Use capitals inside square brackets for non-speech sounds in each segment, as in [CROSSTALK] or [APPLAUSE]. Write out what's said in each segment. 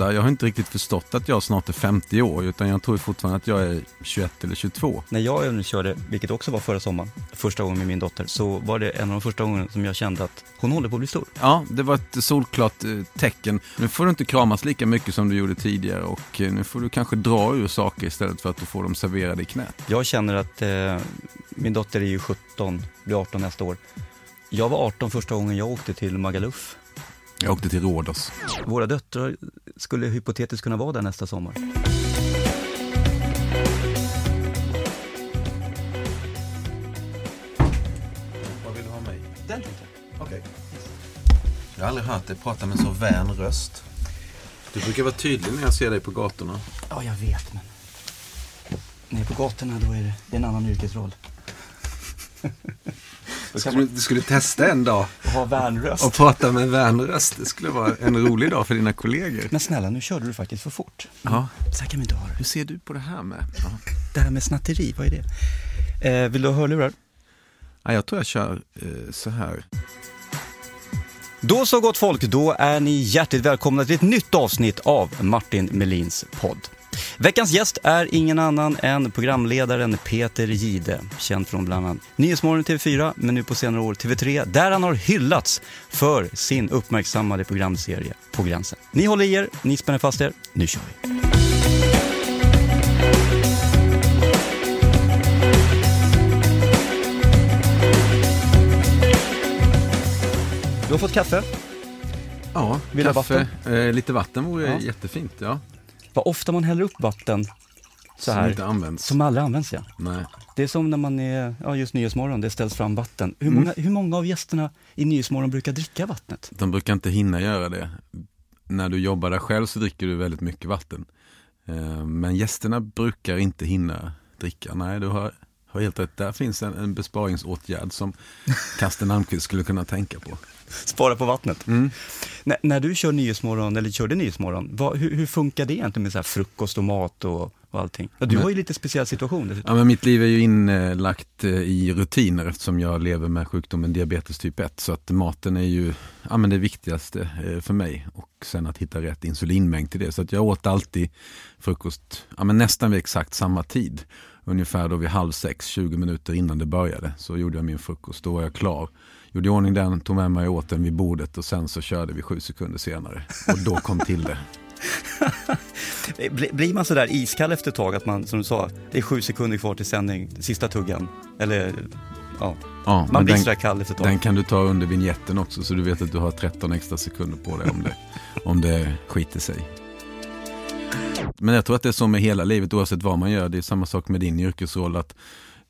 Jag har inte riktigt förstått att jag snart är 50 år, utan jag tror fortfarande att jag är 21 eller 22. När jag övningskörde, vilket också var förra sommaren, första gången med min dotter, så var det en av de första gångerna som jag kände att hon håller på att bli stor. Ja, det var ett solklart eh, tecken. Nu får du inte kramas lika mycket som du gjorde tidigare och eh, nu får du kanske dra ur saker istället för att du får dem serverade i knät. Jag känner att eh, min dotter är ju 17, blir 18 nästa år. Jag var 18 första gången jag åkte till Magaluf jag åkte till Rhodos. Våra döttrar skulle hypotetiskt kunna vara där nästa sommar. Vad vill du ha mig? Den tänkte jag. Okej. Okay. Jag har aldrig hört dig prata med så vän röst. Du brukar vara tydlig när jag ser dig på gatorna. Ja, jag vet, men när jag är på gatorna då är det, det är en annan yrkesroll. [LAUGHS] Skulle, du skulle testa en dag. Och ha vänröst. Och prata med vänröst. Det skulle vara en rolig dag för dina kollegor. Men snälla, nu körde du faktiskt för fort. Ja. Så här kan vi inte ha det. Hur ser du på det här med? Ja. Det här med snatteri, vad är det? Eh, vill du ha hörlurar? Ja, jag tror jag kör eh, så här. Då så gott folk, då är ni hjärtligt välkomna till ett nytt avsnitt av Martin Melins podd. Veckans gäst är ingen annan än programledaren Peter Gide, känd från bland annat Nyhetsmorgon TV4, men nu på senare år TV3, där han har hyllats för sin uppmärksammade programserie På gränsen. Ni håller i er, ni spänner fast er, nu kör vi! Du har fått kaffe? Ja, Vill kaffe? Eh, lite vatten vore ja. jättefint. Ja. Vad ofta man häller upp vatten så här. Som inte används. Som aldrig används, ja. Nej. Det är som när man är, ja just Nyhetsmorgon, det ställs fram vatten. Hur många, mm. hur många av gästerna i Nyhetsmorgon brukar dricka vattnet? De brukar inte hinna göra det. När du jobbar där själv så dricker du väldigt mycket vatten. Eh, men gästerna brukar inte hinna dricka. Nej, du har, har helt rätt. Där finns en, en besparingsåtgärd som [LAUGHS] Karsten Almqvist skulle kunna tänka på. Spara på vattnet. Mm. När du kör Nyhetsmorgon, eller körde Nyhetsmorgon, vad, hur, hur, funkar det egentligen med så frukost och mat och, och allting? Ja, du men, har ju lite speciell situation. Dessutom. Ja, men mitt liv är ju inlagt eh, i rutiner eftersom jag lever med sjukdomen diabetes typ 1. Så att maten är ju ja, men det viktigaste eh, för mig. Och sen att hitta rätt insulinmängd till det. Så att jag åt alltid frukost ja, men nästan vid exakt samma tid. Ungefär då vid halv sex, 20 minuter innan det började, så gjorde jag min frukost. Då var jag klar gjorde i ordning den, tog med mig åt den vid bordet och sen så körde vi sju sekunder senare. Och då kom till det. [LAUGHS] Blir man sådär iskall efter ett tag att man, som du sa, det är sju sekunder kvar till sändning, sista tuggan? Eller, ja, ja man blir sådär kall efter ett tag. Den kan du ta under vignetten också så du vet att du har 13 extra sekunder på dig om det, om det skiter sig. Men jag tror att det är så med hela livet oavsett vad man gör. Det är samma sak med din yrkesroll. att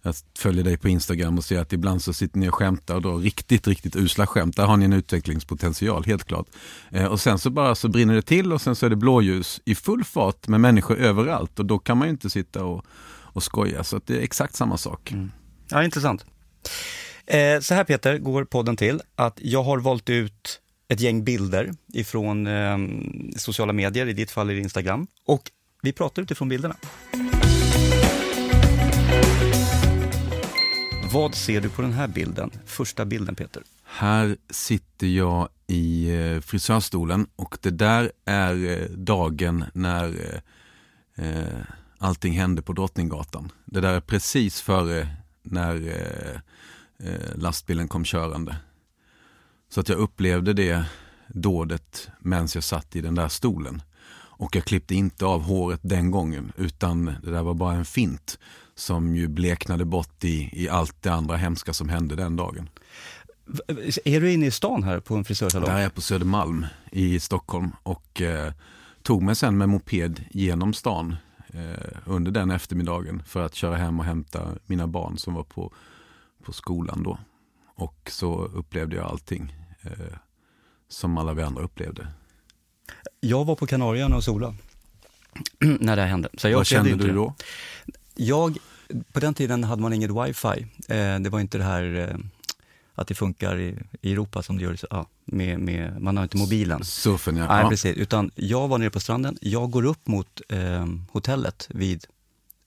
jag följer dig på Instagram och ser att ibland så sitter ni och skämtar och drar riktigt, riktigt usla skämt. Där har ni en utvecklingspotential, helt klart. Eh, och sen så bara så brinner det till och sen så är det blåljus i full fart med människor överallt och då kan man ju inte sitta och, och skoja. Så det är exakt samma sak. Mm. Ja, intressant. Eh, så här Peter går podden till att jag har valt ut ett gäng bilder ifrån eh, sociala medier, i ditt fall är det Instagram. Och vi pratar utifrån bilderna. Vad ser du på den här bilden? Första bilden Peter. Här sitter jag i eh, frisörstolen och det där är eh, dagen när eh, eh allting hände på Drottninggatan. Det där är precis före när lastbilen kom körande. Så att jag upplevde det dådet medan jag satt i den där stolen. Och jag klippte inte av håret den gången utan det där var bara en fint som ju bleknade bort i, i allt det andra hemska som hände den dagen. Är du inne i stan här på en frisörsalong? Där är jag på Södermalm i Stockholm och eh, tog mig sen med moped genom stan eh, under den eftermiddagen för att köra hem och hämta mina barn som var på, på skolan då. Och så upplevde jag allting. Eh, som alla vi andra upplevde. Jag var på Kanarieöarna och sola [CLEARS THROAT] när det här hände. Så jag Vad kände du då? Jag, på den tiden hade man inget wifi. Eh, det var inte det här eh, att det funkar i, i Europa som det gör ja, med, med, man har inte mobilen. Surfen ja. Nej, precis. Utan jag var nere på stranden, jag går upp mot eh, hotellet vid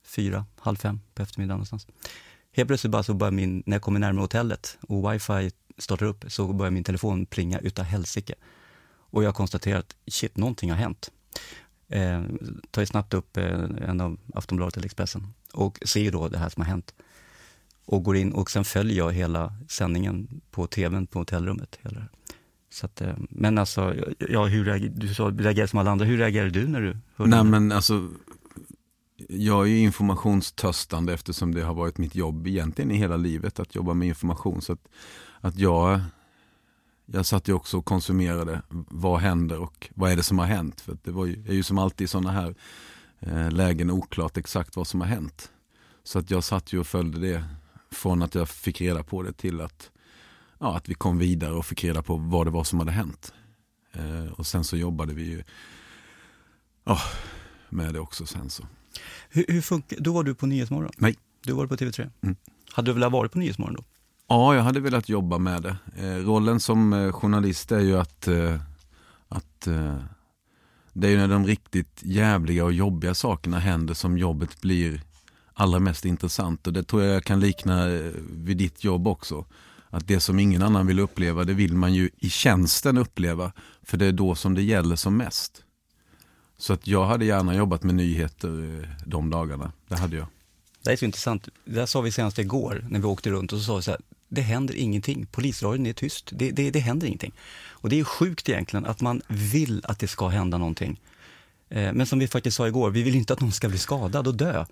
fyra, halv fem på eftermiddagen någonstans. Helt plötsligt bara så börjar min, när jag kommer närmare hotellet och wifi startar upp, så börjar min telefon plinga utav helsike. Och jag konstaterar att shit, någonting har hänt. Eh, tar ju snabbt upp eh, en av Aftonbladet eller Expressen och ser då det här som har hänt. Och går in och sen följer jag hela sändningen på tvn på hotellrummet. Hela. Så att, eh, men alltså, ja, hur reager, du sa reagerar som alla andra, hur reagerar du när du hörde Nej det? men alltså, jag är informationstörstande eftersom det har varit mitt jobb egentligen i hela livet att jobba med information. Så att, att jag, jag satt ju också och konsumerade, vad händer och vad är det som har hänt? För det var ju, är ju som alltid i sådana här eh, lägen oklart exakt vad som har hänt. Så att jag satt ju och följde det från att jag fick reda på det till att, ja, att vi kom vidare och fick reda på vad det var som hade hänt. Eh, och sen så jobbade vi ju oh, med det också sen så. Hur, hur funkar, då var du på Nyhetsmorgon? Nej. Du var på TV3? Mm. Hade du velat vara på Nyhetsmorgon då? Ja, jag hade velat jobba med det. Eh, rollen som eh, journalist är ju att, eh, att eh, det är ju när de riktigt jävliga och jobbiga sakerna händer som jobbet blir allra mest intressant. Och det tror jag jag kan likna eh, vid ditt jobb också. Att det som ingen annan vill uppleva, det vill man ju i tjänsten uppleva. För det är då som det gäller som mest. Så att jag hade gärna jobbat med nyheter eh, de dagarna. Det hade jag. Det är så intressant. Det där sa vi senast igår när vi åkte runt och så sa vi så här, det händer ingenting. Polisradion är tyst. Det, det, det händer ingenting. Och det är sjukt egentligen att man vill att det ska hända någonting. Eh, men som vi faktiskt sa igår, vi vill inte att någon ska bli skadad och dö.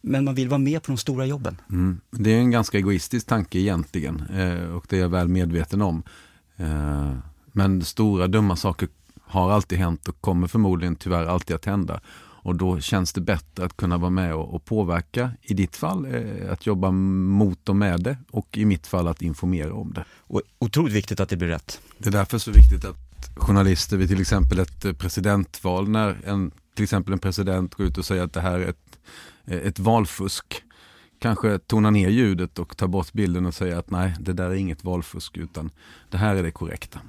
Men man vill vara med på de stora jobben. Mm. Det är en ganska egoistisk tanke egentligen eh, och det är jag väl medveten om. Men stora dumma saker har alltid hänt och kommer förmodligen tyvärr alltid att hända. Och då känns det bättre att kunna vara med och, och påverka, i ditt fall eh, att jobba mot och med det och i mitt fall att informera om det. Och otroligt viktigt att det blir rätt. Det är därför så viktigt att journalister vid till exempel ett presidentval, när en, till exempel en president går ut och säger att det här är ett, ett valfusk, kanske tona ner ljudet och ta bort bilden och säga att nej, det där är inget valfusk utan det här är det korrekta.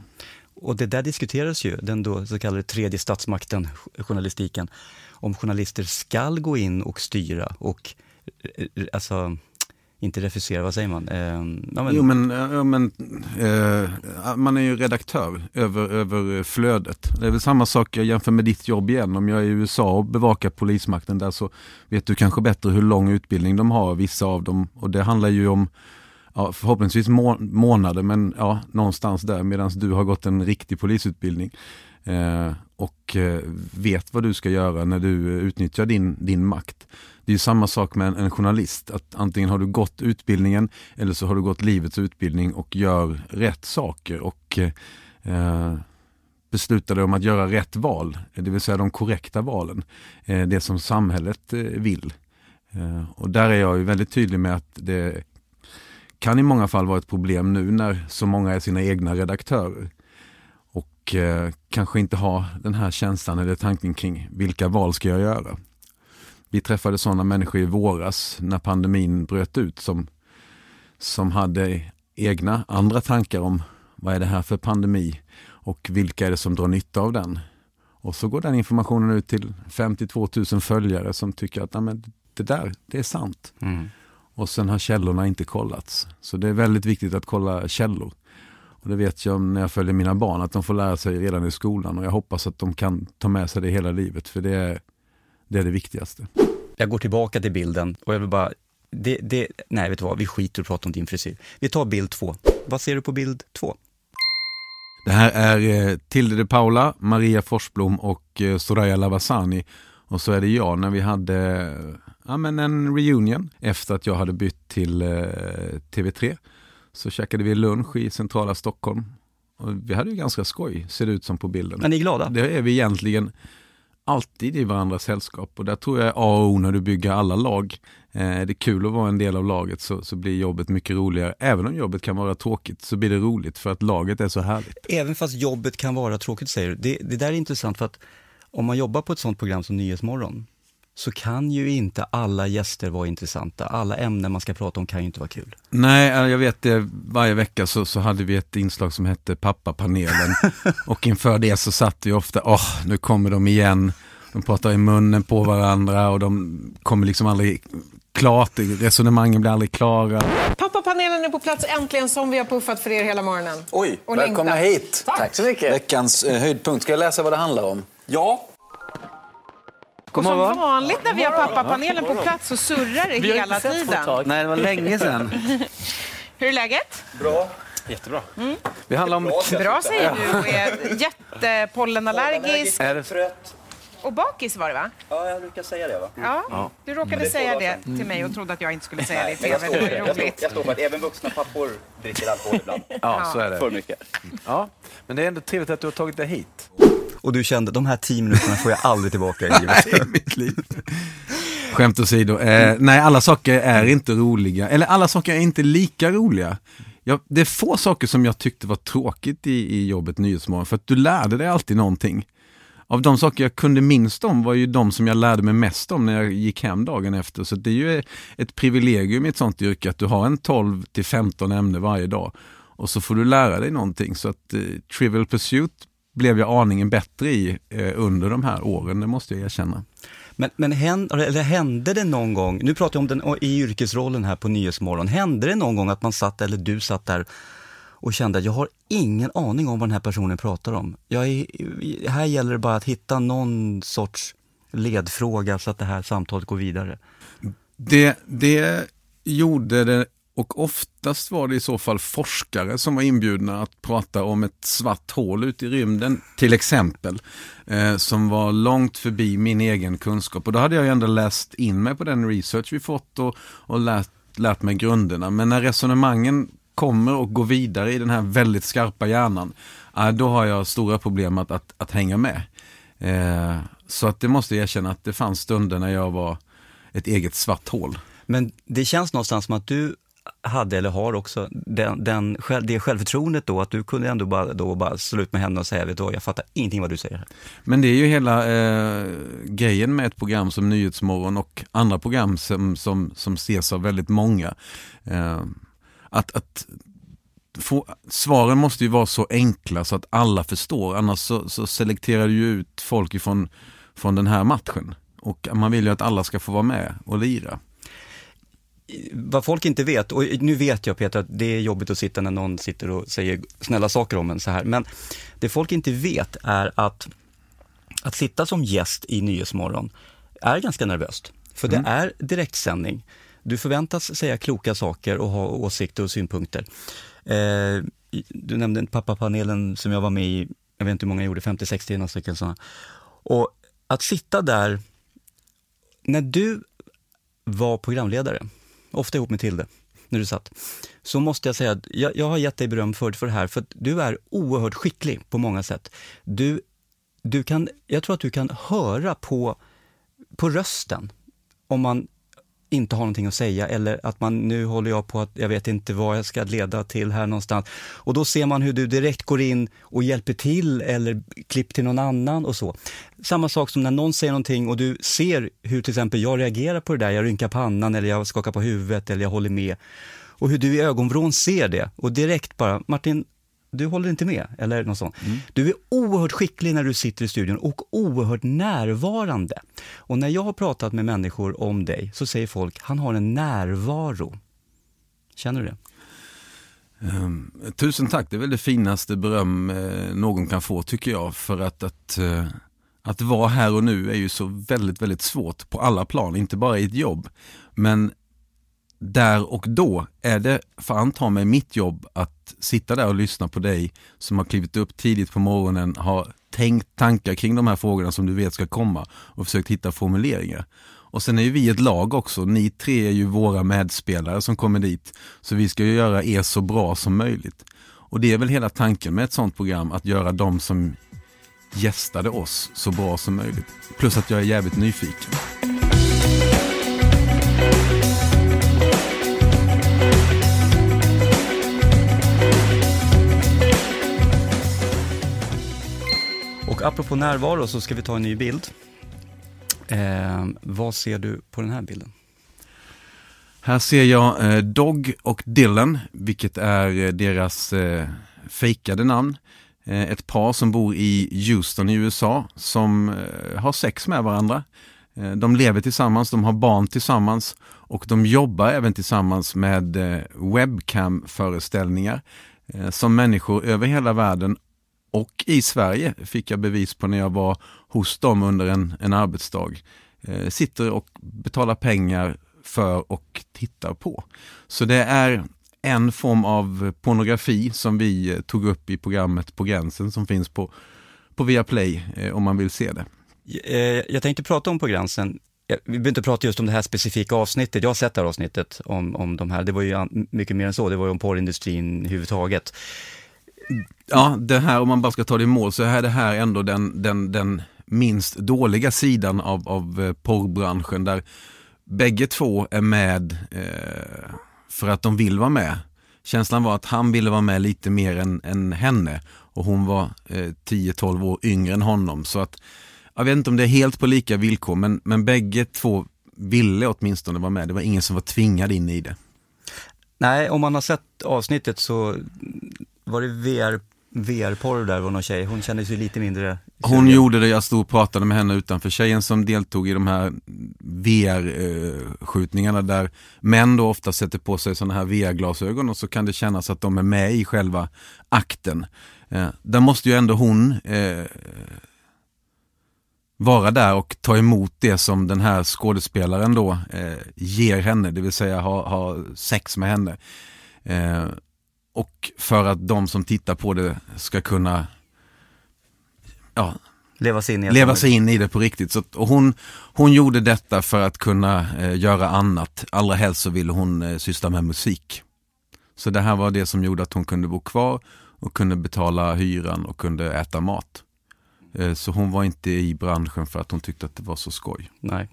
Och det där diskuteras ju, den då så kallade tredje statsmakten, journalistiken, om journalister skall gå in och styra och eh, alltså inte refusera, vad säger man? Eh, ja, men... Jo men, ja, men eh, man är ju redaktör över, över flödet. Det är väl samma sak, jag jämför med ditt jobb igen. Om jag är i USA och bevakar polismakten där så vet du kanske bättre hur lång utbildning de har, vissa av dem. Och det handlar ju om ja, förhoppningsvis må månader, men ja, någonstans där medan du har gått en riktig polisutbildning. Eh, och eh, vet vad du ska göra när du utnyttjar din, din makt. Det är samma sak med en, en, journalist, att antingen har du gått utbildningen eller så har du gått livets utbildning och gör rätt saker och eh, beslutar dig om att göra rätt val, det vill säga de korrekta valen. Eh, det som samhället eh, vill. Eh, och där är jag ju väldigt tydlig med att det kan i många fall vara ett problem nu när så många är sina egna redaktörer och eh, kanske inte har den här känslan eller tanken kring vilka val ska jag göra. Vi träffade sådana människor i våras när pandemin bröt ut som, som hade egna andra tankar om vad är det här för pandemi och vilka är det som drar nytta av den. Och så går den informationen ut till 52 000 följare som tycker att det där, det är sant. Mm. Och sen har källorna inte kollats. Så det är väldigt viktigt att kolla källor. Och det vet jag när jag följer mina barn, att de får lära sig redan i skolan och jag hoppas att de kan ta med sig det hela livet, för det är det, är det viktigaste. Jag går tillbaka till bilden och jag vill bara, det, det, nej vet du vad, vi skiter och pratar om din frisyr. Vi tar bild två. Vad ser du på bild två? Det här är eh, Tilde de Paula, Maria Forsblom och eh, Soraya Lavasani. Och så är det jag när vi hade ja, men en reunion efter att jag hade bytt till eh, TV3 så käkade vi lunch i centrala Stockholm. Och vi hade ju ganska skoj, ser det ut som på bilden. Men ni är glada? Det är vi egentligen alltid i varandras sällskap och där tror jag är A och O när du bygger alla lag. Eh, är det kul att vara en del av laget så, så blir jobbet mycket roligare. Även om jobbet kan vara tråkigt så blir det roligt för att laget är så härligt. Även fast jobbet kan vara tråkigt säger du. Det, det där är intressant för att om man jobbar på ett sånt program som Nyhetsmorgon så kan ju inte alla gäster vara intressanta. Alla ämnen man ska prata om kan ju inte vara kul. Nej, eh, jag vet det. Varje vecka så, så hade vi ett inslag som hette Pappapanelen. [LAUGHS] och inför det så satt vi ofta, åh, oh, nu kommer de igen. De pratar i munnen på varandra och de kommer liksom aldrig klart, resonemangen blir aldrig klara. Pappapanelen är på plats äntligen som vi har puffat för er hela morgonen. Oj, och välkomna hit. Tack. Tack så mycket. Veckans eh, höjdpunkt. Ska jag läsa vad det handlar om? Ja, och som vanligt när vi har pappapanelen på plats så surrar det hela tiden. Nej, det var länge sedan. [LAUGHS] Hur är läget? Bra. Jättebra. Mm. Vi handlar om... Bra säger du och är jättepollenallergisk. Är det trött? Och bakis var det va? Ja, jag brukar säga det va? Ja, du råkade det säga det till mig och trodde att jag inte skulle säga det i tv. Det roligt. Jag står för att även vuxna pappor dricker alkohol ibland. Ja, så är det. För mycket. Ja, men det är ändå trevligt att du har tagit dig hit och du kände de här tio minuterna får jag aldrig tillbaka i [LAUGHS] livet. i mitt liv. Skämt åsido, eh, nej alla saker är inte roliga, eller alla saker är inte lika roliga. Jag, det är få saker som jag tyckte var tråkigt i, i jobbet Nyhetsmorgon, för att du lärde dig alltid någonting. Av de saker jag kunde minst om var ju de som jag lärde mig mest om när jag gick hem dagen efter. Så det är ju ett privilegium i ett sånt yrke att du har en 12 till 15 ämne varje dag. Och så får du lära dig någonting. Så att eh, Trivial Pursuit blev jag aningen bättre i eh, under de här åren, det måste jag erkänna. Men, men hände, eller hände det någon gång, nu pratar jag om den i yrkesrollen här på Nyhetsmorgon, hände det någon gång att man satt, eller du satt där och kände att jag har ingen aning om vad den här personen pratar om. Jag är, här gäller det bara att hitta någon sorts ledfråga så att det här samtalet går vidare. Det, det gjorde det och oftast var det i så fall forskare som var inbjudna att prata om ett svart hål ute i rymden, till exempel, eh, som var långt förbi min egen kunskap. Och då hade jag ju ändå läst in mig på den research vi fått och, och lärt, lärt mig grunderna. Men när resonemangen kommer och går vidare i den här väldigt skarpa hjärnan, eh, då har jag stora problem att, att, att hänga med. Eh, så att det måste jag erkänna att det fanns stunder när jag var ett eget svart hål. Men det känns någonstans som att du hade eller har också den, den, det självförtroendet då att du kunde ändå bara, då bara slå ut med händerna och säga, vet du jag fattar ingenting vad du säger. Men det är ju hela eh, grejen med ett program som Nyhetsmorgon och andra program som, som, som ses av väldigt många. Eh, att, att få, svaren måste ju vara så enkla så att alla förstår, annars så, så selekterar du ju ut folk ifrån från den här matchen. Och man vill ju att alla ska få vara med och lira vad folk inte vet, och nu vet jag Peter att det är jobbigt att sitta när någon sitter och säger snälla saker om en så här, men det folk inte vet är att att sitta som gäst i Nyhetsmorgon är ganska nervöst. För mm. det är direktsändning. Du förväntas säga kloka saker och ha åsikter och synpunkter. Eh, du nämnde pappapanelen som jag var med i, jag vet inte hur många jag gjorde, 50-60 stycken sådana. Och att sitta där, när du var programledare, ofta ihop med Tilde, när du satt, så måste jag säga att jag, jag har gett dig beröm förut för det här, för att du är oerhört skicklig på många sätt. Du, du kan, jag tror att du kan höra på, på rösten om man inte har någonting att säga eller att man nu håller jag på att jag vet inte vad jag ska leda till här någonstans. Och då ser man hur du direkt går in och hjälper till eller klipp till någon annan och så. Samma sak som när någon säger någonting och du ser hur till exempel jag reagerar på det där, jag rynkar pannan eller jag skakar på huvudet eller jag håller med. Och hur du i ögonvrån ser det och direkt bara, Martin, du håller inte med, eller något sånt. Mm. Du är oerhört skicklig när du sitter i studion och oerhört närvarande. Och när jag har pratat med människor om dig så säger folk, han har en närvaro. Känner du det? Um, tusen tack, det är väl det finaste beröm eh, någon kan få tycker jag. För att, att, uh, att vara här och nu är ju så väldigt, väldigt svårt på alla plan, inte bara i ett jobb. Men där och då är det fan ta mig mitt jobb att sitta där och lyssna på dig som har klivit upp tidigt på morgonen, har tänkt tankar kring de här frågorna som du vet ska komma och försökt hitta formuleringar. Och sen är ju vi ett lag också, ni tre är ju våra medspelare som kommer dit. Så vi ska ju göra er så bra som möjligt. Och det är väl hela tanken med ett sånt program, att göra de som gästade oss så bra som möjligt. Plus att jag är jävligt nyfiken. Apropå närvaro så ska vi ta en ny bild. Eh, vad ser du på den här bilden? Här ser jag eh, Dog och Dylan, vilket är eh, deras eh, fejkade namn. Eh, ett par som bor i Houston i USA som eh, har sex med varandra. Eh, de lever tillsammans, de har barn tillsammans och de jobbar även tillsammans med eh, webcam-föreställningar eh, som människor över hela världen och i Sverige fick jag bevis på när jag var hos dem under en, en arbetsdag. Eh, sitter och betalar pengar för och tittar på. Så det är en form av pornografi som vi eh, tog upp i programmet På gränsen som finns på, på Viaplay eh, om man vill se det. Eh, jag tänkte prata om På gränsen. Vi behöver inte prata just om det här specifika avsnittet. Jag har sett det här avsnittet om, om de här. Det var ju mycket mer än så. Det var ju om porrindustrin överhuvudtaget. Ja, det här om man bara ska ta det i mål så är det här ändå den, den, den minst dåliga sidan av, av eh, porrbranschen där bägge två är med eh, för att de vill vara med. Känslan var att han ville vara med lite mer än, än henne och hon var eh, 10-12 år yngre än honom. Så att jag vet inte om det är helt på lika villkor men, men bägge två ville åtminstone vara med. Det var ingen som var tvingad in i det. Nej, om man har sett avsnittet så var det VR VR-porr där var någon tjej, hon kände sig lite mindre Hon gjorde det, jag stod och pratade med henne utanför. Tjejen som deltog i de här VR-skjutningarna där män då ofta sätter på sig sådana här VR-glasögon och så kan det kännas att de är med i själva akten. Eh, där måste ju ändå hon eh, vara där och ta emot det som den här skådespelaren då eh, ger henne, det vill säga ha, ha sex med henne. Och för att de som tittar på det ska kunna ja, leva sig in i, leva sig in i det på riktigt. Så, och hon, hon gjorde detta för att kunna eh, göra annat. Allra helst så ville hon eh, syssla med musik. Så det här var det som gjorde att hon kunde bo kvar och kunde betala hyran och kunde äta mat. Eh, så hon var inte i branschen för att hon tyckte att det var så skoj. Nej.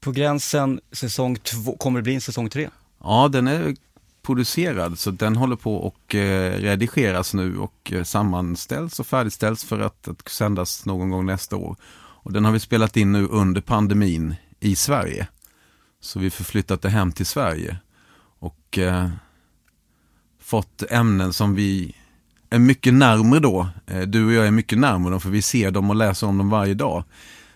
På gränsen säsong två, kommer det bli en säsong tre? Ja, den är producerad så den håller på och eh, redigeras nu och eh, sammanställs och färdigställs för att, att sändas någon gång nästa år. Och den har vi spelat in nu under pandemin i Sverige. Så vi förflyttat det hem till Sverige och eh, fått ämnen som vi är mycket närmare då. Eh, du och jag är mycket närmare dem för vi ser dem och läser om dem varje dag.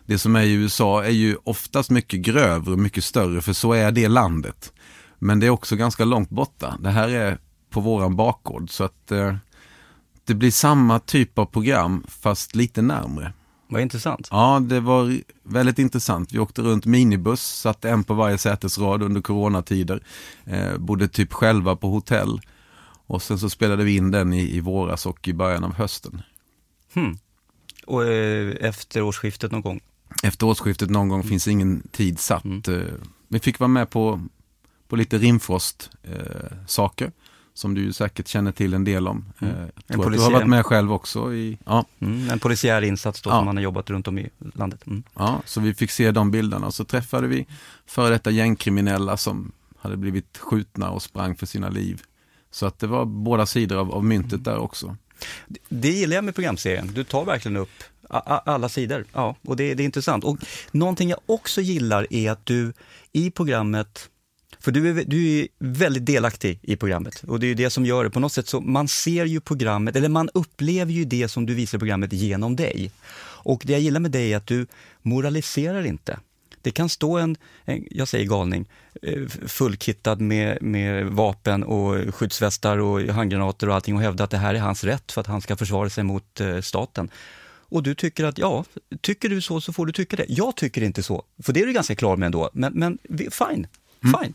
Det som är i USA är ju oftast mycket grövre och mycket större för så är det landet. Men det är också ganska långt borta. Det här är på våran bakgård så att eh, det blir samma typ av program fast lite närmre. Vad intressant. Ja, det var väldigt intressant. Vi åkte runt minibuss, satt en på varje sätesrad under coronatider. Eh, bodde typ själva på hotell. Och sen så spelade vi in den i, i våras och i början av hösten. Hmm. Och eh, efter årsskiftet någon gång? Efter årsskiftet någon gång mm. finns ingen tid satt. Mm. Eh, vi fick vara med på på lite rimfrost-saker. Eh, som du säkert känner till en del om. Mm. Eh, en du har varit med själv också. I, ja. Mm, en polisiär insats då ja. som man har jobbat runt om i landet. Mm. Ja, så vi fick se de bilderna. Så träffade vi före detta gängkriminella som hade blivit skjutna och sprang för sina liv. Så att det var båda sidor av, av myntet mm. där också. Det, det gillar jag med programserien. Du tar verkligen upp alla sidor. Ja, och det, det, är intressant. Och någonting jag också gillar är att du i programmet för du är, du är väldigt delaktig i programmet och det är det som gör det. På något sätt så man ser ju programmet, eller man upplever ju det som du visar i programmet genom dig. Och det jag gillar med dig är att du moraliserar inte. Det kan stå en, en jag säger galning, eh, fullkittad med, med vapen och skyddsvästar och handgranater och allting och hävda att det här är hans rätt för att han ska försvara sig mot eh, staten. Och du tycker att, ja, tycker du så så får du tycka det. Jag tycker inte så, för det är du ganska klar med ändå. Men, men fine, mm.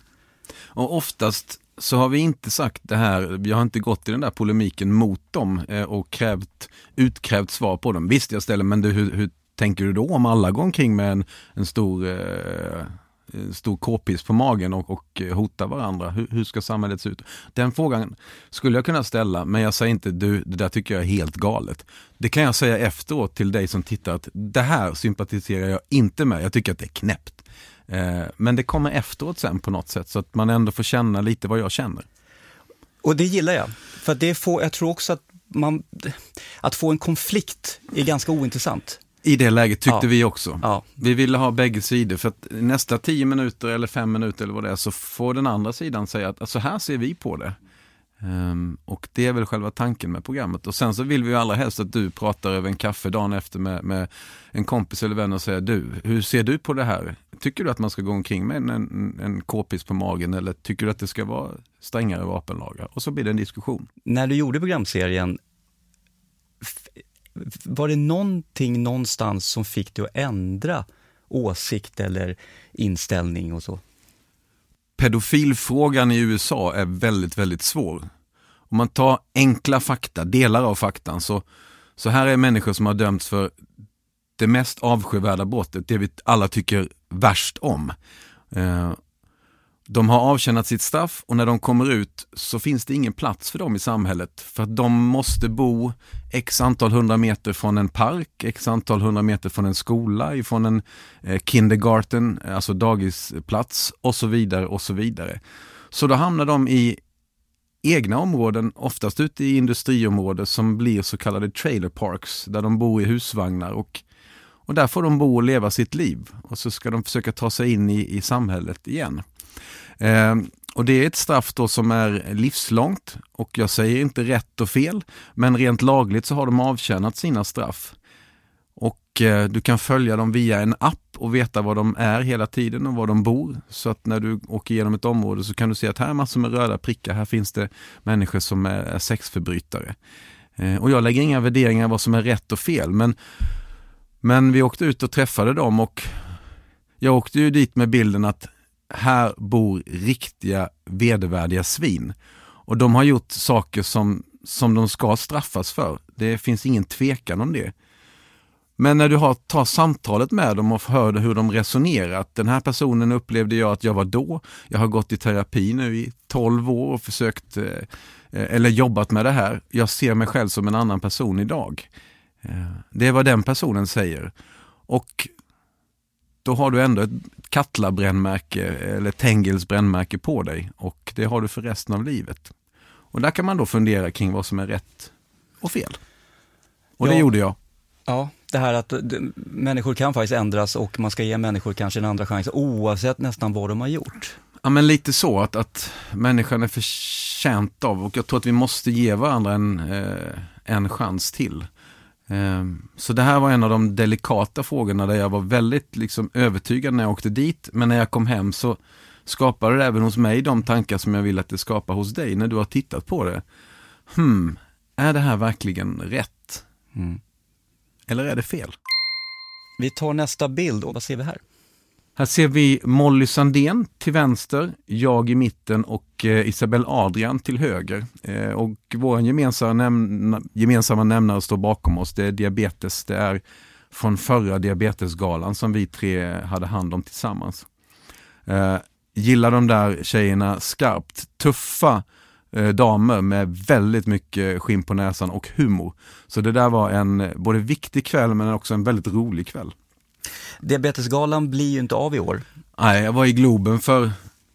Och oftast så har vi inte sagt det här, vi har inte gått i den där polemiken mot dem eh, och krävt, utkrävt svar på dem. Visst, jag ställer, men du, hur, hur tänker du då om alla går omkring med en, en stor eh, stor K-piss på magen och, och hotar varandra? Hur, hur, ska samhället se ut? Den frågan skulle jag kunna ställa, men jag säger inte du, det där tycker jag är helt galet. Det kan jag säga efteråt till dig som tittar att det här sympatiserar jag inte med, jag tycker att det är knäppt. Eh, men det kommer efteråt sen på något sätt så att man ändå får känna lite vad jag känner. Och det gillar jag, för det får, jag tror också att man, att få en konflikt är ganska ointressant. I det läget tyckte ja. vi också. Ja. Vi ville ha bägge sidor för att nästa tio minuter eller fem minuter eller vad det är så får den andra sidan säga att alltså, här ser vi på det. Um, och det är väl själva tanken med programmet. Och sen så vill vi ju allra helst att du pratar över en kaffe dagen efter med, med en kompis eller vän och säger du, hur ser du på det här? Tycker du att man ska gå omkring med en, en, en k-pist på magen eller tycker du att det ska vara strängare vapenlagar? Och så blir det en diskussion. När du gjorde programserien, var det någonting någonstans som fick dig att ändra åsikt eller inställning och så? Pedofilfrågan i USA är väldigt, väldigt svår. Om man tar enkla fakta, delar av faktan, så, så här är människor som har dömts för det mest avskyvärda brottet, det vi alla tycker värst om. Eh, de har avtjänat sitt straff och när de kommer ut så finns det ingen plats för dem i samhället. För att de måste bo x antal hundra meter från en park, x antal hundra meter från en skola, ifrån en eh, kindergarten, eh, alltså dagisplats och så vidare och så vidare. Så då hamnar de i egna områden, oftast ute i industriområden som blir så kallade trailer parks, där de bor i husvagnar och, och där får de bo och leva sitt liv. Och så ska de försöka ta sig in i, i samhället igen. Eh, och det är ett straff då som är livslångt och jag säger inte rätt och fel, men rent lagligt så har de avtjänat sina straff. Och eh, du kan följa dem via en app och veta var de är hela tiden och var de bor. Så att när du åker igenom ett område så kan du se att här är massor med röda prickar, här finns det människor som är, är sexförbrytare. Eh, och jag lägger inga värderingar vad som är rätt och fel, men, men vi åkte ut och träffade dem och jag åkte ju dit med bilden att här bor riktiga vedervärdiga svin. Och de har gjort saker som, som de ska straffas för. Det finns ingen tvekan om det. Men när du har, tar samtalet med dem och hör hur de resonerar, att den här personen upplevde jag att jag var då, jag har gått i terapi nu i 12 år och försökt eh, eller jobbat med det här. Jag ser mig själv som en annan person idag. Eh, det är vad den personen säger. Och då har du ändå ett Katla-brännmärke eller Tengels brännmärke på dig och det har du för resten av livet. Och där kan man då fundera kring vad som är rätt och fel. Och ja. det gjorde jag. Ja, det här att människor kan faktiskt ändras och man ska ge människor kanske en andra chans oavsett nästan vad de har gjort. Ja men lite så att, att människan är förtjänt av och jag tror att vi måste ge varandra en, eh, en chans till. Ehm, så det här var en av de delikata frågorna där jag var väldigt liksom övertygad när jag åkte dit. Men när jag kom hem så skapade det även hos mig de tankar som jag vill att det skapar hos dig när du har tittat på det. Hmm, är det här verkligen rätt? Mm. Eller är det fel? Vi tar nästa bild och vad ser vi här? Här ser vi Molly Sandén till vänster, jag i mitten och eh, Isabelle Adrian till höger. Eh, och vår gemensamma, näm gemensamma nämnare står bakom oss. Det är diabetes. Det är från förra diabetesgalan som vi tre hade hand om tillsammans. Eh, gillar de där tjejerna skarpt. Tuffa damer med väldigt mycket skinn på näsan och humor. Så det där var en både viktig kväll men också en väldigt rolig kväll. Diabetesgalan blir ju inte av i år. Nej, jag var i Globen för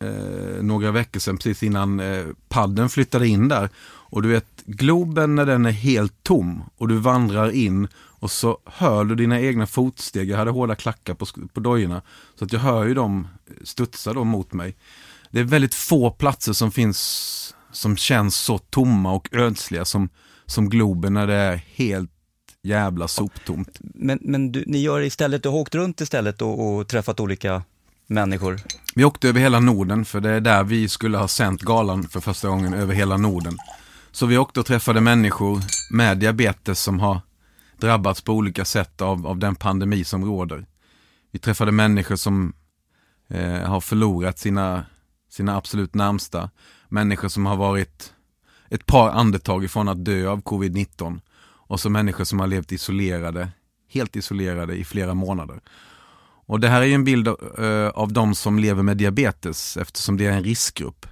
eh, några veckor sedan, precis innan eh, padden flyttade in där. Och du vet, Globen när den är helt tom och du vandrar in och så hör du dina egna fotsteg. Jag hade hårda klackar på, på dojorna. Så att jag hör ju dem studsa då mot mig. Det är väldigt få platser som finns som känns så tomma och ödsliga som, som Globen när det är helt jävla soptomt. Men, men du, ni gör istället, du har åkt runt istället och, och träffat olika människor? Vi åkte över hela Norden, för det är där vi skulle ha sänt galan för första gången över hela Norden. Så vi åkte och träffade människor med diabetes som har drabbats på olika sätt av, av den pandemi som råder. Vi träffade människor som eh, har förlorat sina, sina absolut närmsta. Människor som har varit ett par andetag ifrån att dö av covid-19. Och så människor som har levt isolerade, helt isolerade i flera månader. Och det här är ju en bild eh, av de som lever med diabetes eftersom det är en riskgrupp.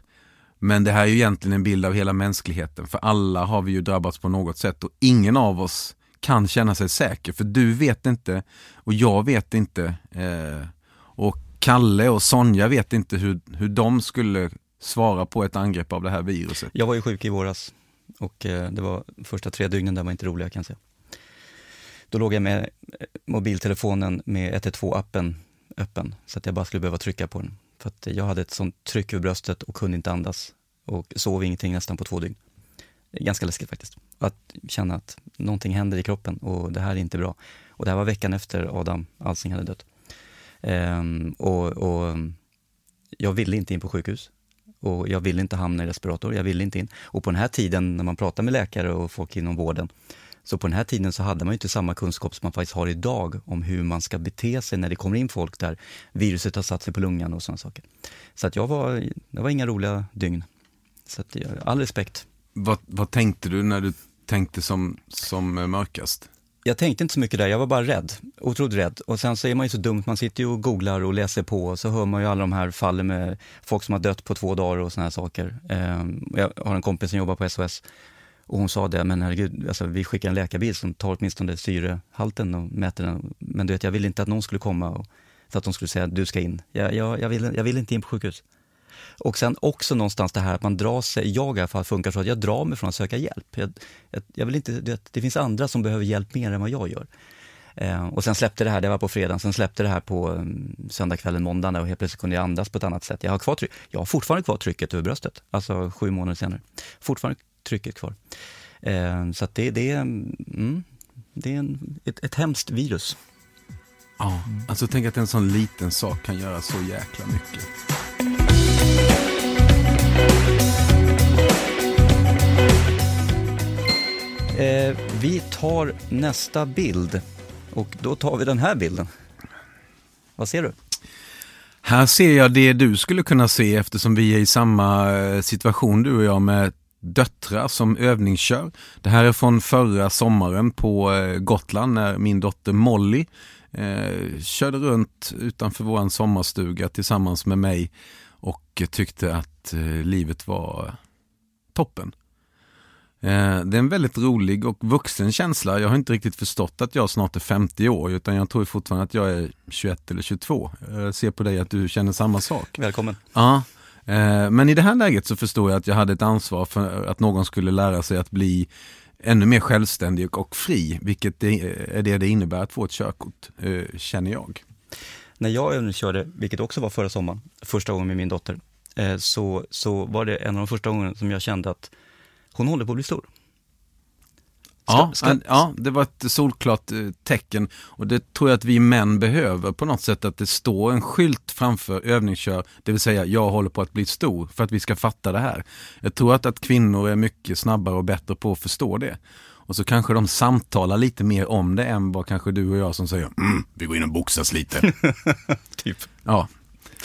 Men det här är ju egentligen en bild av hela mänskligheten för alla har vi ju drabbats på något sätt och ingen av oss kan känna sig säker för du vet inte och jag vet inte eh, och Kalle och Sonja vet inte hur, hur de skulle svara på ett angrepp av det här viruset. Jag var ju sjuk i våras och eh, det var första tre dygnen där var inte roliga kan jag säga. Då låg jag med eh, mobiltelefonen med 112-appen öppen så att jag bara skulle behöva trycka på den. För att jag hade ett sånt tryck över bröstet och kunde inte andas och sov ingenting nästan på två dygn. Ganska läskigt faktiskt. Att känna att någonting händer i kroppen och det här är inte bra. Och det här var veckan efter Adam Alsing hade dött. Ehm, och, och jag ville inte in på sjukhus och jag ville inte hamna i respirator, jag ville inte in. Och på den här tiden när man pratar med läkare och folk inom vården, så på den här tiden så hade man inte samma kunskap som man faktiskt har idag om hur man ska bete sig när det kommer in folk där viruset har satt sig på lungan och sådana saker. Så att jag var, det var inga roliga dygn. Så att, all respekt. Vad, vad tänkte du när du tänkte som, som mörkast? Jag tänkte inte så mycket där, jag var bara rädd. Otroligt rädd. Och sen så är man ju så dumt, man sitter ju och googlar och läser på och så hör man ju alla de här fallen med folk som har dött på två dagar och såna här saker. Ehm, jag har en kompis som jobbar på SOS och hon sa det, men herregud, alltså, vi skickar en läkarbil som tar åtminstone syrehalten och mäter den. Men du vet, jag ville inte att någon skulle komma och, för att de skulle säga att du ska in. Jag, jag, jag, vill, jag vill inte in på sjukhus. Och sen också någonstans det här att man drar sig, jag i alla fall funkar så att jag drar mig från att söka hjälp. Jag, jag, jag vill inte, det, det, finns andra som behöver hjälp mer än vad jag gör. Eh, och sen släppte det här, det var på fredagen, sen släppte det här på mm, um, söndagskvällen, måndagen och helt plötsligt kunde jag andas på ett annat sätt. Jag har, kvar tryck, jag har fortfarande kvar trycket över bröstet, alltså sju månader senare. Fortfarande trycket kvar. Eh, så det, det, mm, det är en, ett, ett hemskt virus. Ja, alltså tänk att en sån liten sak kan göra så jäkla mycket. Eh, vi tar nästa bild och då tar vi den här bilden. Vad ser du? Här ser jag det du skulle kunna se eftersom vi är i samma eh, situation du och jag med döttrar som övningskör. Det här är från förra sommaren på eh, Gotland när min dotter Molly eh, körde runt utanför vår sommarstuga tillsammans med mig och tyckte att eh, livet var toppen. Eh, det är en väldigt rolig och vuxen känsla. Jag har inte riktigt förstått att jag snart är 50 år utan jag tror fortfarande att jag är 21 eller 22. Jag ser på dig att du känner samma sak. Välkommen. Ja, eh, Eh, men i det här läget så förstår jag att jag hade ett ansvar för att någon skulle lära sig att bli ännu mer självständig och fri, vilket eh, är det det innebär att få ett körkort, eh, känner jag. När jag övningskörde, vilket också var förra sommaren, första gången med min dotter, så, så var det en av de första gångerna som jag kände att hon håller på att bli stor. Ska, ja, ska... ja, det var ett solklart eh, tecken och det tror jag att vi män behöver på något sätt att det står en skylt framför övningskör, det vill säga jag håller på att bli stor för att vi ska fatta det här. Jag tror att, att kvinnor är mycket snabbare och bättre på att förstå det. Och så kanske de samtalar lite mer om det än vad kanske du och jag som säger mm, vi går in och boxas lite. [LAUGHS] typ. Ja.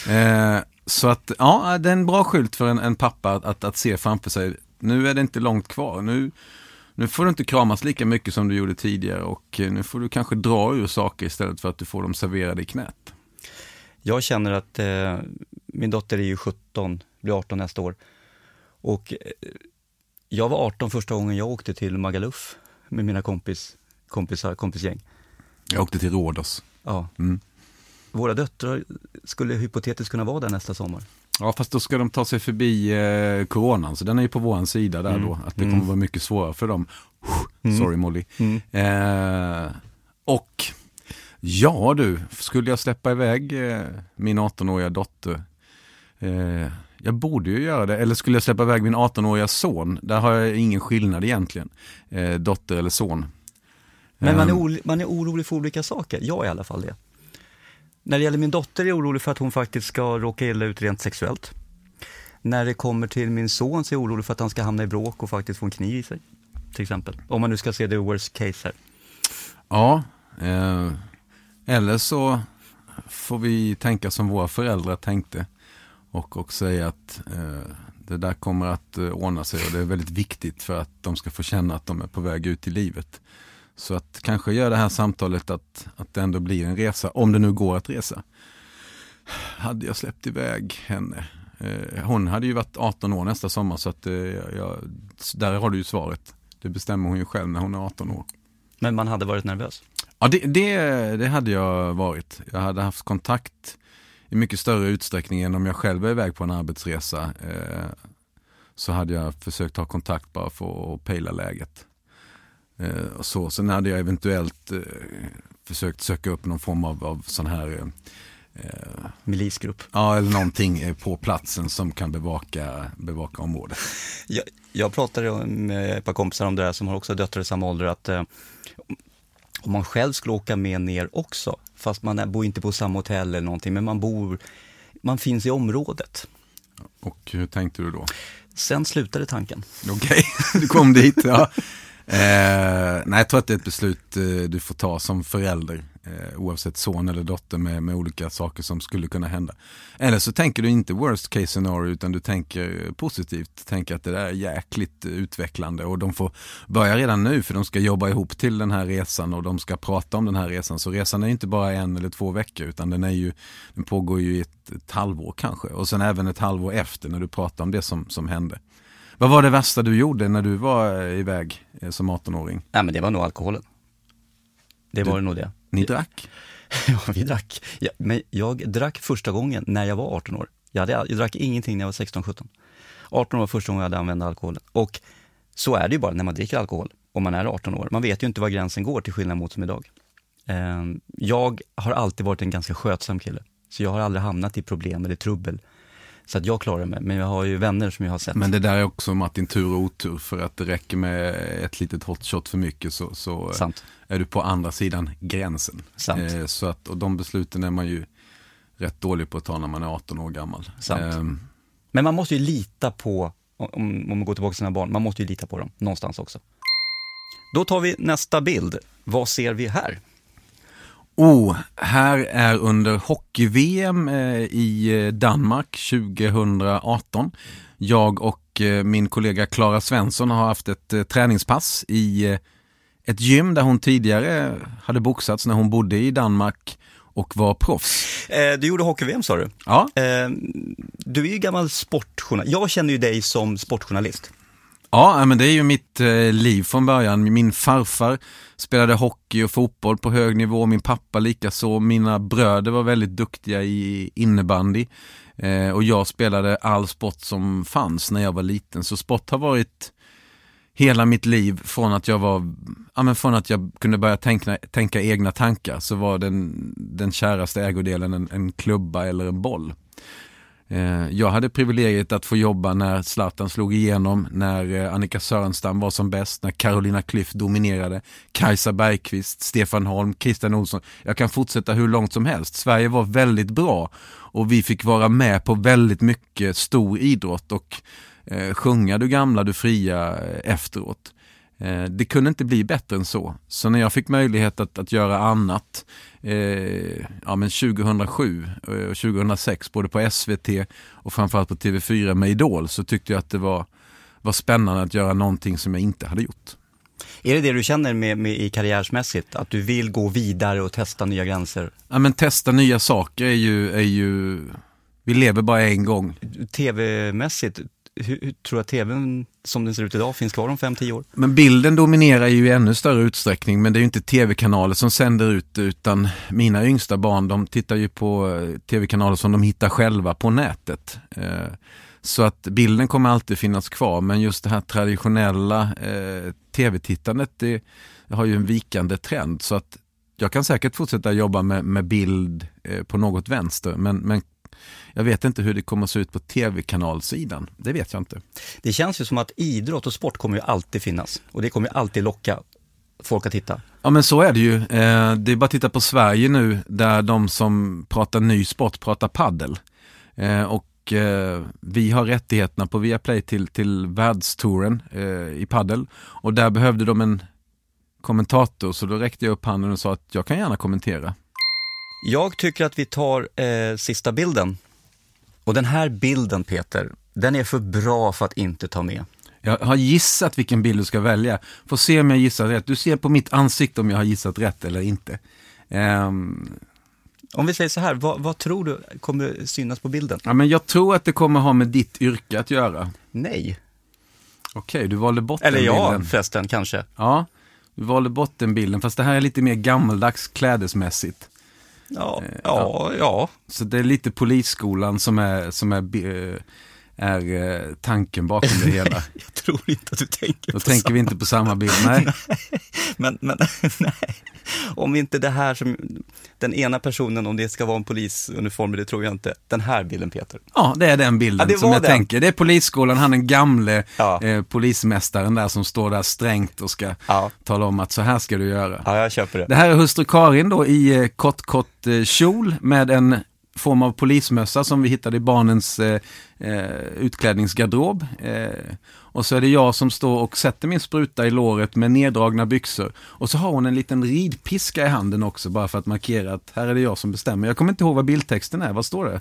Eh, så att ja, det är en bra skylt för en, en pappa att, att, att se framför sig nu är det inte långt kvar. Nu, nu får du inte kramas lika mycket som du gjorde tidigare och eh, nu får du kanske dra ur saker istället för att du får dem serverade i knät. Jag känner att eh, min dotter är ju 17, blir 18 nästa år. Och eh, jag var 18 första gången jag åkte till Magaluf med mina kompis, kompisar, kompisgäng. Jag åkte till Rhodos. Ja. Mm. Våra döttrar skulle hypotetiskt kunna vara där nästa sommar. Ja fast då ska de ta sig förbi eh, coronan så den är ju på våran sida där mm. då. Att det kommer mm. vara mycket svårare för dem. Mm. Sorry Molly. Mm. Eh, och ja du, skulle jag släppa iväg eh, min 18-åriga dotter. Eh, jag borde ju göra det. Eller skulle jag släppa iväg min 18-åriga son. Där har jag ingen skillnad egentligen. Eh, dotter eller son. Men man är, ehm. man är orolig för olika saker. Jag är i alla fall det. När det gäller min dotter är jag orolig för att hon faktiskt ska råka illa ut rent sexuellt. När det kommer till min son så är jag orolig för att han ska hamna i bråk och faktiskt få en kniv i sig. Till exempel. Om man nu ska se det worst case här. Ja, eh, eller så får vi tänka som våra föräldrar tänkte. Och, och säga att eh, det där kommer att eh, ordna sig och det är väldigt viktigt för att de ska få känna att de är på väg ut i livet. Så att kanske göra det här samtalet att, att det ändå blir en resa, om det nu går att resa. Hade jag släppt iväg henne? Eh, hon hade ju varit 18 år nästa sommar så att eh, jag, där har du ju svaret. Det bestämmer hon ju själv när hon är 18 år. Men man hade varit nervös? Ja, det, det, det hade jag varit. Jag hade haft kontakt i mycket större utsträckning än om jag själv är iväg på en arbetsresa. Eh, så hade jag försökt ha kontakt bara för att pejla läget. Eh, och så. Sen hade jag eventuellt eh, försökt söka upp någon form av, av sån här eh, Milisgrupp. Ja, eller någonting eh, på platsen som kan bevaka, bevaka området. Jag, jag pratade med ett par kompisar om det där som har också döttrar i samma ålder att eh, om man själv skulle åka med ner också, fast man bor inte på samma hotell eller någonting, men man bor, man finns i området. Och hur tänkte du då? Sen slutade tanken. Okej, okay. [LAUGHS] du kom dit. Ja. Eh, nej, jag tror att det är ett beslut eh, du får ta som förälder. Eh, oavsett son eller dotter med, med olika saker som skulle kunna hända. Eller så tänker du inte worst case scenario utan du tänker positivt. Tänker att det där är jäkligt utvecklande och de får börja redan nu för de ska jobba ihop till den här resan och de ska prata om den här resan. Så resan är inte bara en eller två veckor utan den, är ju, den pågår ju i ett, ett halvår kanske. Och sen även ett halvår efter när du pratar om det som, som hände. Vad var det värsta du gjorde när du var iväg eh, som 18-åring? Nej men det var nog alkoholen. Det var det nog det. Ni drack? [LAUGHS] ja, vi drack. Ja, men jag drack första gången när jag var 18 år. Jag, hade, jag drack ingenting när jag var 16-17. 18 år var första gången jag hade använt alkohol. Och så är det ju bara när man dricker alkohol, om man är 18 år. Man vet ju inte var gränsen går till skillnad mot som idag. Ehm, jag har alltid varit en ganska skötsam kille, så jag har aldrig hamnat i problem eller trubbel så att jag klarar mig, men jag har ju vänner som jag har sett. Men det där är också Martin tur och otur för att det räcker med ett litet hot shot för mycket så, så är du på andra sidan gränsen. Eh, så att, och de besluten är man ju rätt dålig på att ta när man är 18 år gammal. Eh, men man måste ju lita på, om, om man går tillbaka till sina barn, man måste ju lita på dem någonstans också. Då tar vi nästa bild. Vad ser vi här? Oh, här är under hockey-VM eh, i eh, Danmark 2018. Jag och eh, min kollega Klara Svensson har haft ett träningspass i ett gym där hon tidigare hade boxats när hon bodde i Danmark och var proffs. Du gjorde hockey-VM sa du? Ja. Du är ju gammal sportjournalist. Jag känner ju dig som sportjournalist. Ja, men det är ju mitt eh, liv från början. Min farfar spelade hockey och fotboll på hög nivå, min pappa likaså. Mina bröder var väldigt duktiga i innebandy. Eh, och jag spelade all sport som fanns när jag var liten. Så sport har varit hela mitt liv från att jag var, ja men från att jag kunde börja tänka, tänka egna tankar så var den, den käraste ägodelen en, en klubba eller en boll. Eh, jag hade privilegiet att få jobba när Zlatan slog igenom, när eh, Annika Sörenstam var som bäst, när Carolina Klüft dominerade, Kajsa Bergqvist, Stefan Holm, Christian Olsson. Jag kan fortsätta hur långt som helst. Sverige var väldigt bra och vi fick vara med på väldigt mycket stor idrott och eh, sjunga Du gamla, du fria eh, efteråt. Eh, det kunde inte bli bättre än så. Så när jag fick möjlighet att, att göra annat eh, ja, men 2007 och 2006 både på SVT och framförallt på TV4 med Idol så tyckte jag att det var, var spännande att göra någonting som jag inte hade gjort. Är det det du känner med, med i karriärsmässigt? Att du vill gå vidare och testa nya gränser? Ja men testa nya saker är ju, är ju vi lever bara en gång. TV-mässigt, hur, hur tror du att tvn som den ser ut idag finns kvar om 5-10 år? Men bilden dominerar ju i ännu större utsträckning men det är ju inte tv-kanaler som sänder ut utan mina yngsta barn de tittar ju på eh, tv-kanaler som de hittar själva på nätet. Eh, så att bilden kommer alltid finnas kvar men just det här traditionella eh, tv-tittandet det har ju en vikande trend så att jag kan säkert fortsätta jobba med, med bild på något vänster men, men jag vet inte hur det kommer att se ut på tv-kanalsidan. Det vet jag inte. Det känns ju som att idrott och sport kommer ju alltid finnas och det kommer ju alltid locka folk att titta. Ja men så är det ju. Eh, det är bara att titta på Sverige nu där de som pratar ny sport pratar paddel. Eh, och eh, vi har rättigheterna på Viaplay till, till världstouren i paddel och där behövde de en kommentator så då räckte jag upp handen och sa att jag kan gärna kommentera. Jag tycker att vi tar eh, sista bilden. Och den här bilden Peter, den är för bra för att inte ta med. Jag har gissat vilken bild du ska välja. Får se om jag gissar rätt. Du ser på mitt ansikte om jag har gissat rätt eller inte. Ehm, Om vi säger så här, vad, vad tror du kommer synas på bilden? ja, men jag tror att det kommer ha med ditt yrke att göra. Nej. Okej, du valde bort Eller den bilden. förresten, kanske. Ja, du valde bort den bilden. Fast det här är lite mer gammaldags klädesmässigt. Ja, Eh, ja, ja. Så det är lite polisskolan som är, som är, eh, är eh, tanken bakom det hela. [LAUGHS] Jag tror inte att du tänker Då på tänker samma. vi inte på samma bild. Nej. [LAUGHS] Men, men [LAUGHS] nej. Om inte det här som, den ena personen, om det ska vara en polisuniform, det tror jag inte. Den här bilden Peter. Ja, det är den bilden Ja, som jag den. tänker. Det är polisskolan, han den gamle Ja. eh, polismästaren där som står där strängt och ska Ja. tala om att så här ska du göra. Ja, jag köper det. Det här är hustru Karin då i eh, kort, kort eh, kjol med en form av polismössa som vi hittade i barnens eh, eh, utklädningsgarderob. Eh, och så är det jag som står och sätter min spruta i låret med neddragna byxor. Och så har hon en liten ridpiska i handen också bara för att markera att här är det jag som bestämmer. Jag kommer inte ihåg vad bildtexten är, vad står det?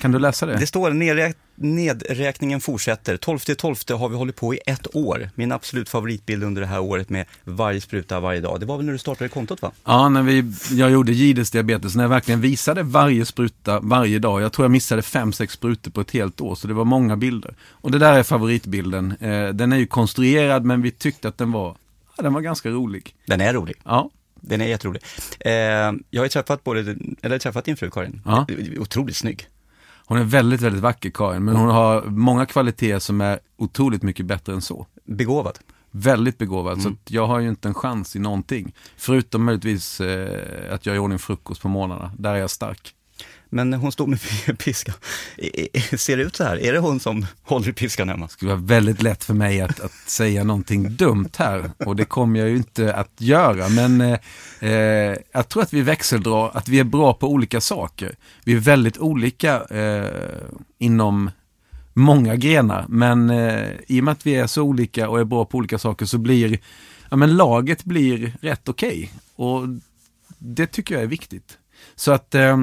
Kan du läsa det? Det står nedräk nedräkningen fortsätter. 12 12 har vi hållit på i ett år. Min absolut favoritbild under det här året med varje spruta varje dag. Det var väl när du startade kontot va? Ja, när vi, jag gjorde Gides diabetes, när jag verkligen visade varje spruta varje dag. Jag tror jag missade fem, sex sprutor på ett helt år, så det var många bilder. Och det där är favoritbilden. Eh, den är ju konstruerad, men vi tyckte att den var, ja, den var ganska rolig. Den är rolig. Ja, Den är jätterolig. Eh, jag har ju träffat både, eller träffat din fru Karin. Ja. Otroligt snygg. Hon är väldigt, väldigt vacker Karin, men hon har många kvaliteter som är otroligt mycket bättre än så. Begåvad. Väldigt begåvad, så att jag har ju inte en chans i någonting. Förutom möjligtvis eh, att jag gör ordning frukost på morgnarna. Där är jag stark. Men hon står med [LAUGHS] piska. Ser det ut så här? Är det hon som håller i piskan hemma? Det skulle vara väldigt lätt för mig att, att säga någonting dumt här och det kommer jag ju inte att göra. Men eh, eh, jag tror att vi växeldrar, att vi är bra på olika saker. Vi är väldigt olika eh, inom många grenar, men eh, i och med att vi är så olika och är bra på olika saker så blir ja, men laget blir rätt okej. Och det tycker jag är viktigt. Så att eh,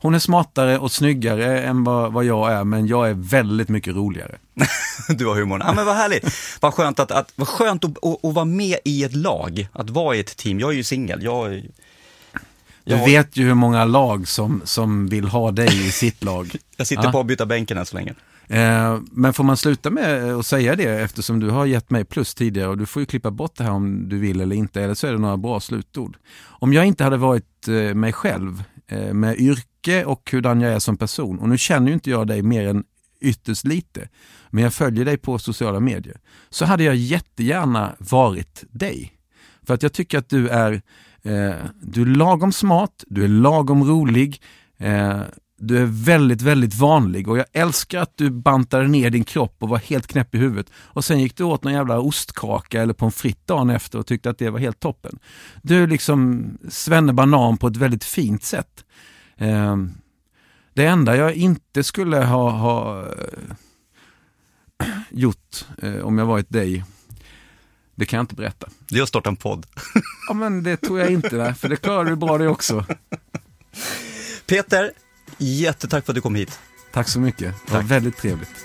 hon är smartare och snyggare än vad, vad jag är, men jag är väldigt mycket roligare. [LAUGHS] Du har humorn. Ja men vad härligt. Vad skönt att, att, vad skönt att, att, att vara med i ett lag, att vara i ett team. Jag är ju singel. Jag, Du jag, vet ju hur många lag som, som vill ha dig i sitt lag. [LAUGHS] jag sitter Ja. på att byta bänken än så länge. Eh, men får man sluta med att säga det eftersom du har gett mig plus tidigare och du får ju klippa bort det här om du vill eller inte eller så är det några bra slutord. Om jag inte hade varit eh, mig själv eh, med yrke och hurdan jag är som person och nu känner ju inte jag dig mer än ytterst lite men jag följer dig på sociala medier så hade jag jättegärna varit dig. För att jag tycker att du är, eh, du är lagom smart, du är lagom rolig, eh, du är väldigt, väldigt vanlig och jag älskar att du bantade ner din kropp och var helt knäpp i huvudet. Och sen gick du åt någon jävla ostkaka eller pommes frites dagen efter och tyckte att det var helt toppen. Du är liksom svennebanan på ett väldigt fint sätt. Eh, det enda jag inte skulle ha, ha eh, [CLEARS THROAT] gjort eh, om jag varit dig, det kan jag inte berätta. Det är att starta en podd. [LAUGHS] Ja men det tror jag inte, va? för det klarar du bra det också. Peter, jättetack för att du kom hit. Tack så mycket, det var Tack. väldigt trevligt.